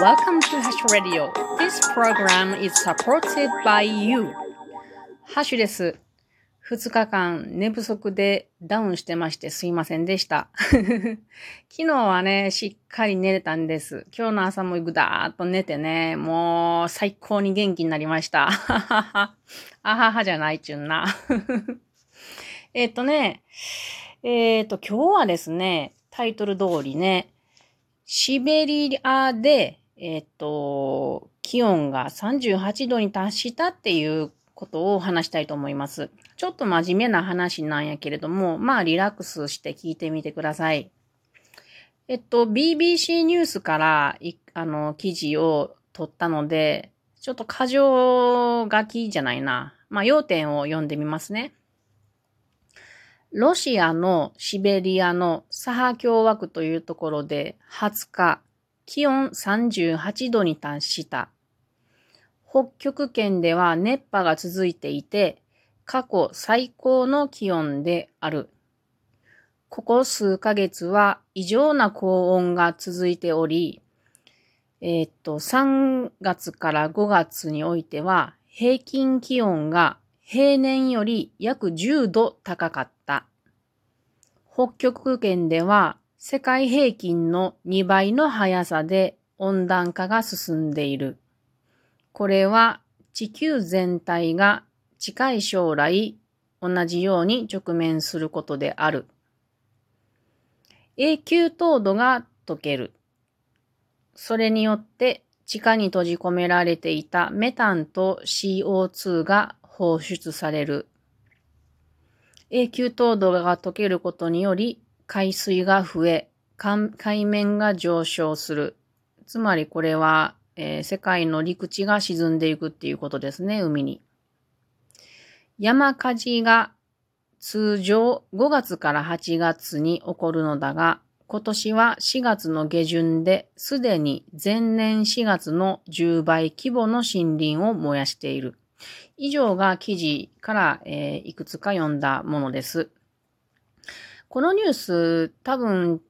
Welcome to Hash Radio. This program is supported by you. ハッシュです。2日間寝不足でダウンしてましてすいませんでした。昨日はね、しっかり寝れたんです。今日の朝もぐだーっと寝てね、もう最高に元気になりました。あははじゃないちゅんな。えっとね、えっ、と、今日はですね、タイトル通りね、シベリアで、えっ、と、気温が38度に達したっていうことを話したいと思います。ちょっと真面目な話なんやけれども、まあリラックスして聞いてみてください。えっと、BBC ニュースからい、あの、記事を取ったので、ちょっと過剰書きじゃないな。まあ要点を読んでみますね。ロシアのシベリアのサハ共和国というところで20日、気温38度に達した。北極圏では熱波が続いていて、過去最高の気温である。ここ数ヶ月は異常な高温が続いており、えーっと、3月から5月においては平均気温が平年より約10度高かった。北極圏では世界平均の2倍の速さで温暖化が進んでいる。これは地球全体が近い将来同じように直面することである。永久凍土が溶ける。それによって地下に閉じ込められていたメタンと CO2 が放出される。永久凍土が溶けることにより海水が増え、海面が上昇する。つまりこれは、えー世界の陸地が沈んでいくっていうことですね、海に。山火事が通常5月から8月に起こるのだが、今年は4月の下旬ですでに前年4月の10倍規模の森林を燃やしている。以上が記事から、えーいくつか読んだものです。このニュース、多分、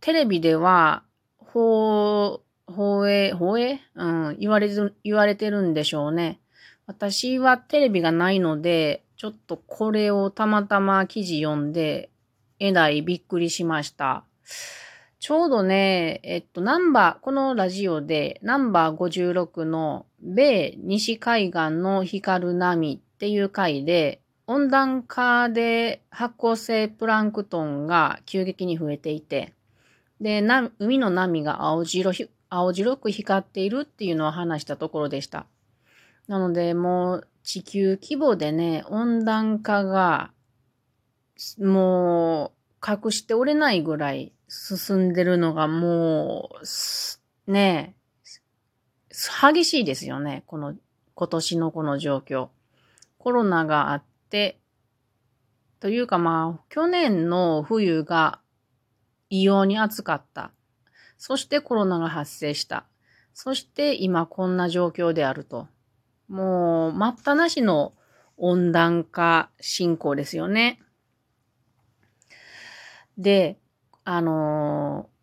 テレビでは、放、放映、放映うん、言われず、言われてるんでしょうね。私はテレビがないので、ちょっとこれをたまたま記事読んで、えらいびっくりしました。ちょうどね、えっと、ナンバー、このラジオで、ナンバー56の米西海岸の光る波っていう回で、温暖化で発光性プランクトンが急激に増えていて、で、海の波が青白、青白く光っているっていうのを話したところでした。なので、もう地球規模でね、温暖化が、もう、隠しておれないぐらい進んでるのがもう、ね、激しいですよね。この、今年のこの状況。コロナがあっ、というかまあ、去年の冬が異様に暑かった。そしてコロナが発生した。そして今こんな状況であると。もう、待ったなしの温暖化進行ですよね。で、あのー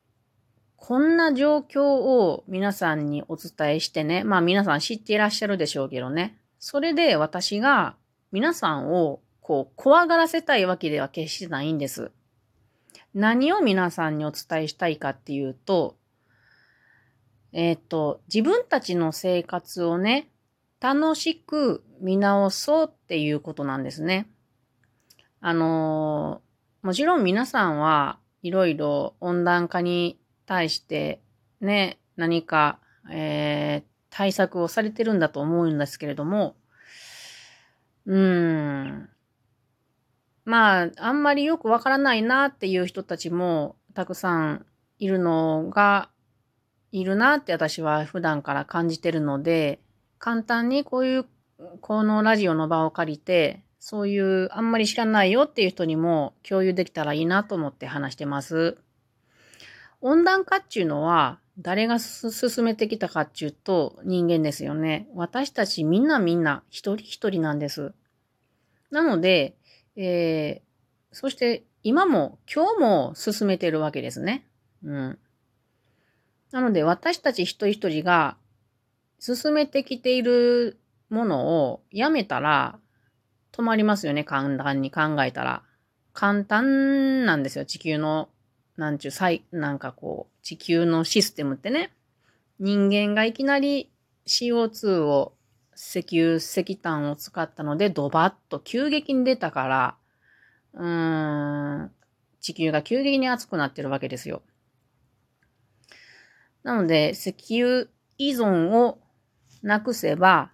こんな状況を皆さんにお伝えしてね、まあ皆さん知っていらっしゃるでしょうけどね。それで私が皆さんをこう怖がらせたいわけでは決してないんです。何を皆さんにお伝えしたいかっていうと、えっ、と、自分たちの生活をね、楽しく見直そうっていうことなんですね。あのーもちろん皆さんはいろいろ温暖化に対してね、何か、えー対策をされてるんだと思うんですけれども、うん。まあ、あんまりよくわからないなっていう人たちもたくさんいるのが、いるなって私は普段から感じてるので、簡単にこういう、このラジオの場を借りて、そういうあんまり知らないよっていう人にも共有できたらいいなと思って話してます。温暖化っていうのは誰が進めてきたかっていうと人間ですよね。私たちみんなみんな一人一人なんです。なので、えーそして今も今日も進めてるわけですね。うん。なので私たち一人一人が進めてきているものをやめたら止まりますよね、簡単に考えたら。簡単なんですよ、地球の、なんちゅう、さい、なんかこう、地球のシステムってね。人間がいきなり CO2 を石油、石炭を使ったのでドバッと急激に出たから、うーん、地球が急激に熱くなってるわけですよ。なので、石油依存をなくせば、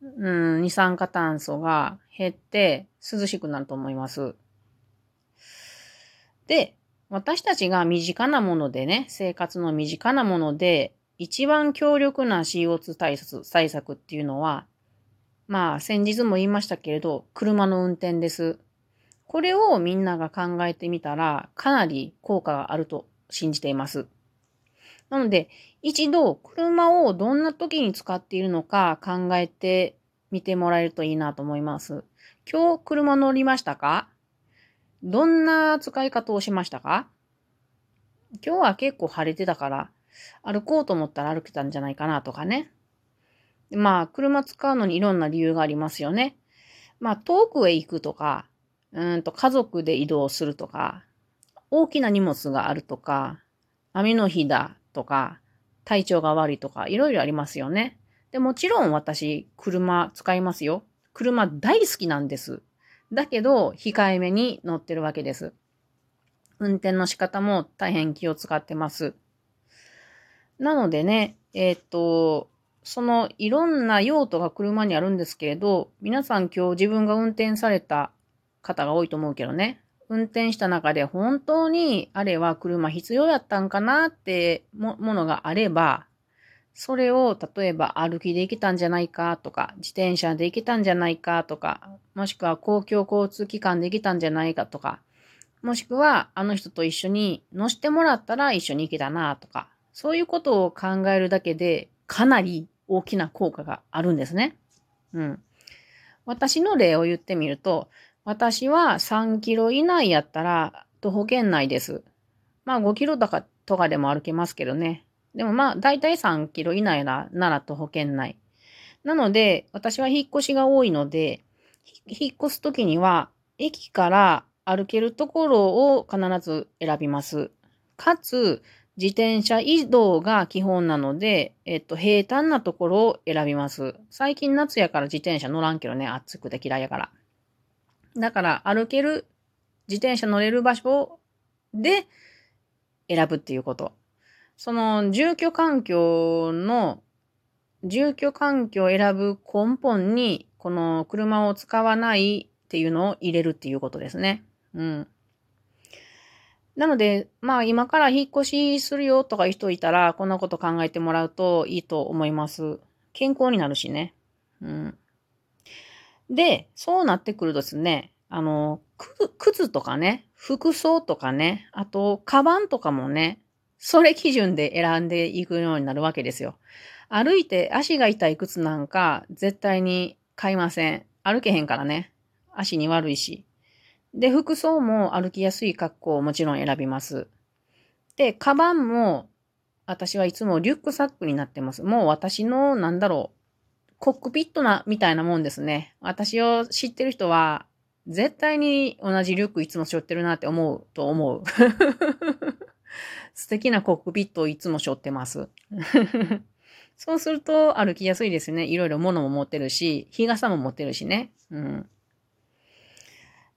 うん、二酸化炭素が減って涼しくなると思います。で、私たちが身近なものでね、生活の身近なもので、一番強力な CO2 対策対策っていうのは、まあ先日も言いましたけれど、車の運転です。これをみんなが考えてみたら、かなり効果があると信じています。なので、一度車をどんな時に使っているのか考えてみてもらえるといいなと思います。今日車乗りましたか？どんな使い方をしましたか？今日は結構晴れてたから、歩こうと思ったら歩けたんじゃないかなとかね。まあ、車使うのにいろんな理由がありますよね。まあ、遠くへ行くとか、うんと家族で移動するとか、大きな荷物があるとか、雨の日だとか、体調が悪いとか、いろいろありますよね。で、もちろん私、車使いますよ。車大好きなんです。だけど、控えめに乗ってるわけです。運転の仕方も大変気を使ってます。なのでね、えっ、と、そのいろんな用途が車にあるんですけれど、皆さん今日自分が運転された方が多いと思うけどね。運転した中で本当にあれは車必要やったんかなってもものがあれば、それを例えば歩きで行けたんじゃないかとか、自転車で行けたんじゃないかとか、もしくは公共交通機関で行けたんじゃないかとか、もしくはあの人と一緒に乗してもらったら一緒に行けたなとか、そういうことを考えるだけでかなり大きな効果があるんですね。うん。私の例を言ってみると、私は3キロ以内やったら徒歩圏内です。まあ5キロとかとかでも歩けますけどね。でもまあ大体3キロ以内なら徒歩圏内。なので私は引っ越しが多いので、引っ越すときには駅から歩けるところを必ず選びます。かつ、自転車移動が基本なので、えっと、平坦なところを選びます。最近夏やから自転車乗らんけどね、暑くて嫌いやから。だから歩ける、自転車乗れる場所で選ぶっていうこと。その住居環境の、住居環境を選ぶ根本に、この車を使わないっていうのを入れるっていうことですね。うん。なので、まあ今から引っ越しするよとかいう人いたら、こんなこと考えてもらうといいと思います。健康になるしね。うん。で、そうなってくるとですね、あの、靴とかね、服装とかね、あと、カバンとかもね、それ基準で選んでいくようになるわけですよ。歩いて足が痛い靴なんか絶対に買いません。歩けへんからね。足に悪いし。で、服装も歩きやすい格好をもちろん選びます。で、カバンも私はいつもリュックサックになってます。もう私の、なんだろう、コックピットな、みたいなもんですね。私を知ってる人は、絶対に同じリュックいつも背負ってるなって思うと思う。素敵なコックピットをいつも背負ってます。そうすると歩きやすいですね。いろいろ物も持ってるし、日傘も持ってるしね。うん。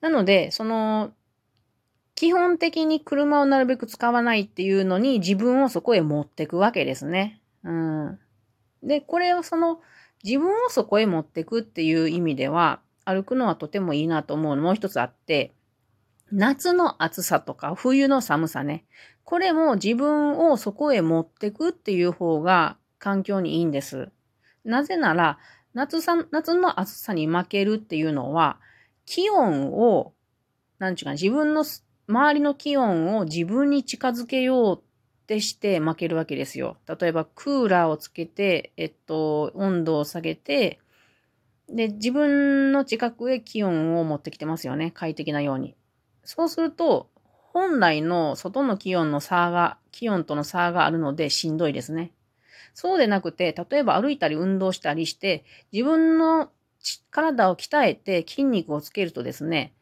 なので、その、基本的に車をなるべく使わないっていうのに自分をそこへ持ってくわけですね。うん。で、これをその、自分をそこへ持ってくっていう意味では、歩くのはとてもいいなと思うのもう一つあって、夏の暑さとか冬の寒さね。これも自分をそこへ持ってくっていう方が環境にいいんです。なぜなら、夏さ夏の暑さに負けるっていうのは、気温を、なんちゅうか、自分の周りの気温を自分に近づけようってして負けるわけですよ。例えばクーラーをつけて、えっと、温度を下げて、で、自分の近くへ気温を持ってきてますよね。快適なように。そうすると、本来の外の気温の差が、気温との差があるのでしんどいですね。そうでなくて、例えば歩いたり運動したりして、自分の体を鍛えて筋肉をつけるとですね、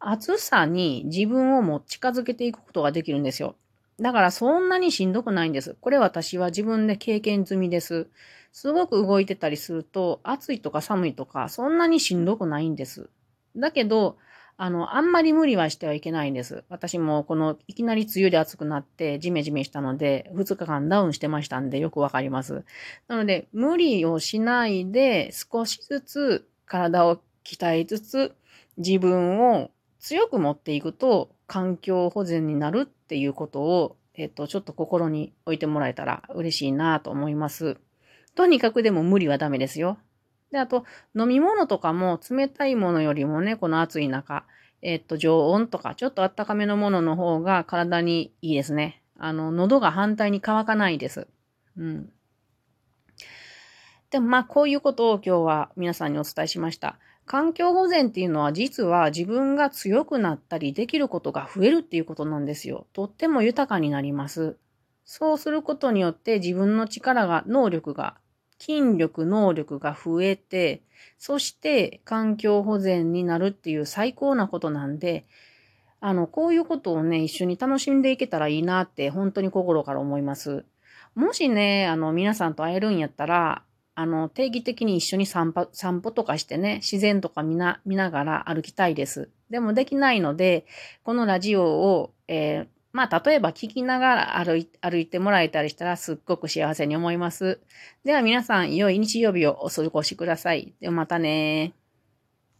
暑さに自分をも近づけていくことができるんですよ。だからそんなにしんどくないんです。これ私は自分で経験済みです。すごく動いてたりすると、暑いとか寒いとか、そんなにしんどくないんです。だけど、あの、あんまり無理はしてはいけないんです。私もこの、いきなり梅雨で暑くなってジメジメしたので、2日間ダウンしてましたんでよくわかります。なので、無理をしないで少しずつ体を鍛えつつ、自分を強く持っていくと、環境保全になるっていうことを、えっと、ちょっと心に置いてもらえたら嬉しいなと思います。とにかくでも無理はダメですよ。で、あと、飲み物とかも冷たいものよりもね、この暑い中、えっと、常温とか、ちょっとあったかめのものの方が体にいいですね。あの、喉が反対に乾かないです。うん。でもまあ、こういうことを今日は皆さんにお伝えしました。環境保全っていうのは実は自分が強くなったりできることが増えるっていうことなんですよ。とっても豊かになります。そうすることによって自分の力が、能力が筋力、能力が増えて、そして環境保全になるっていう最高なことなんで、あの、こういうことをね、一緒に楽しんでいけたらいいなって本当に心から思います。もしね、あの、皆さんと会えるんやったら、あの、定期的に一緒に散歩、散歩とかしてね、自然とか見な、見ながら歩きたいです。でもできないので、このラジオを、えーまあ、例えば聞きながら歩い歩いてもらえたりしたらすっごく幸せに思います。では皆さん、良い日曜日をお過ごしください。ではまたね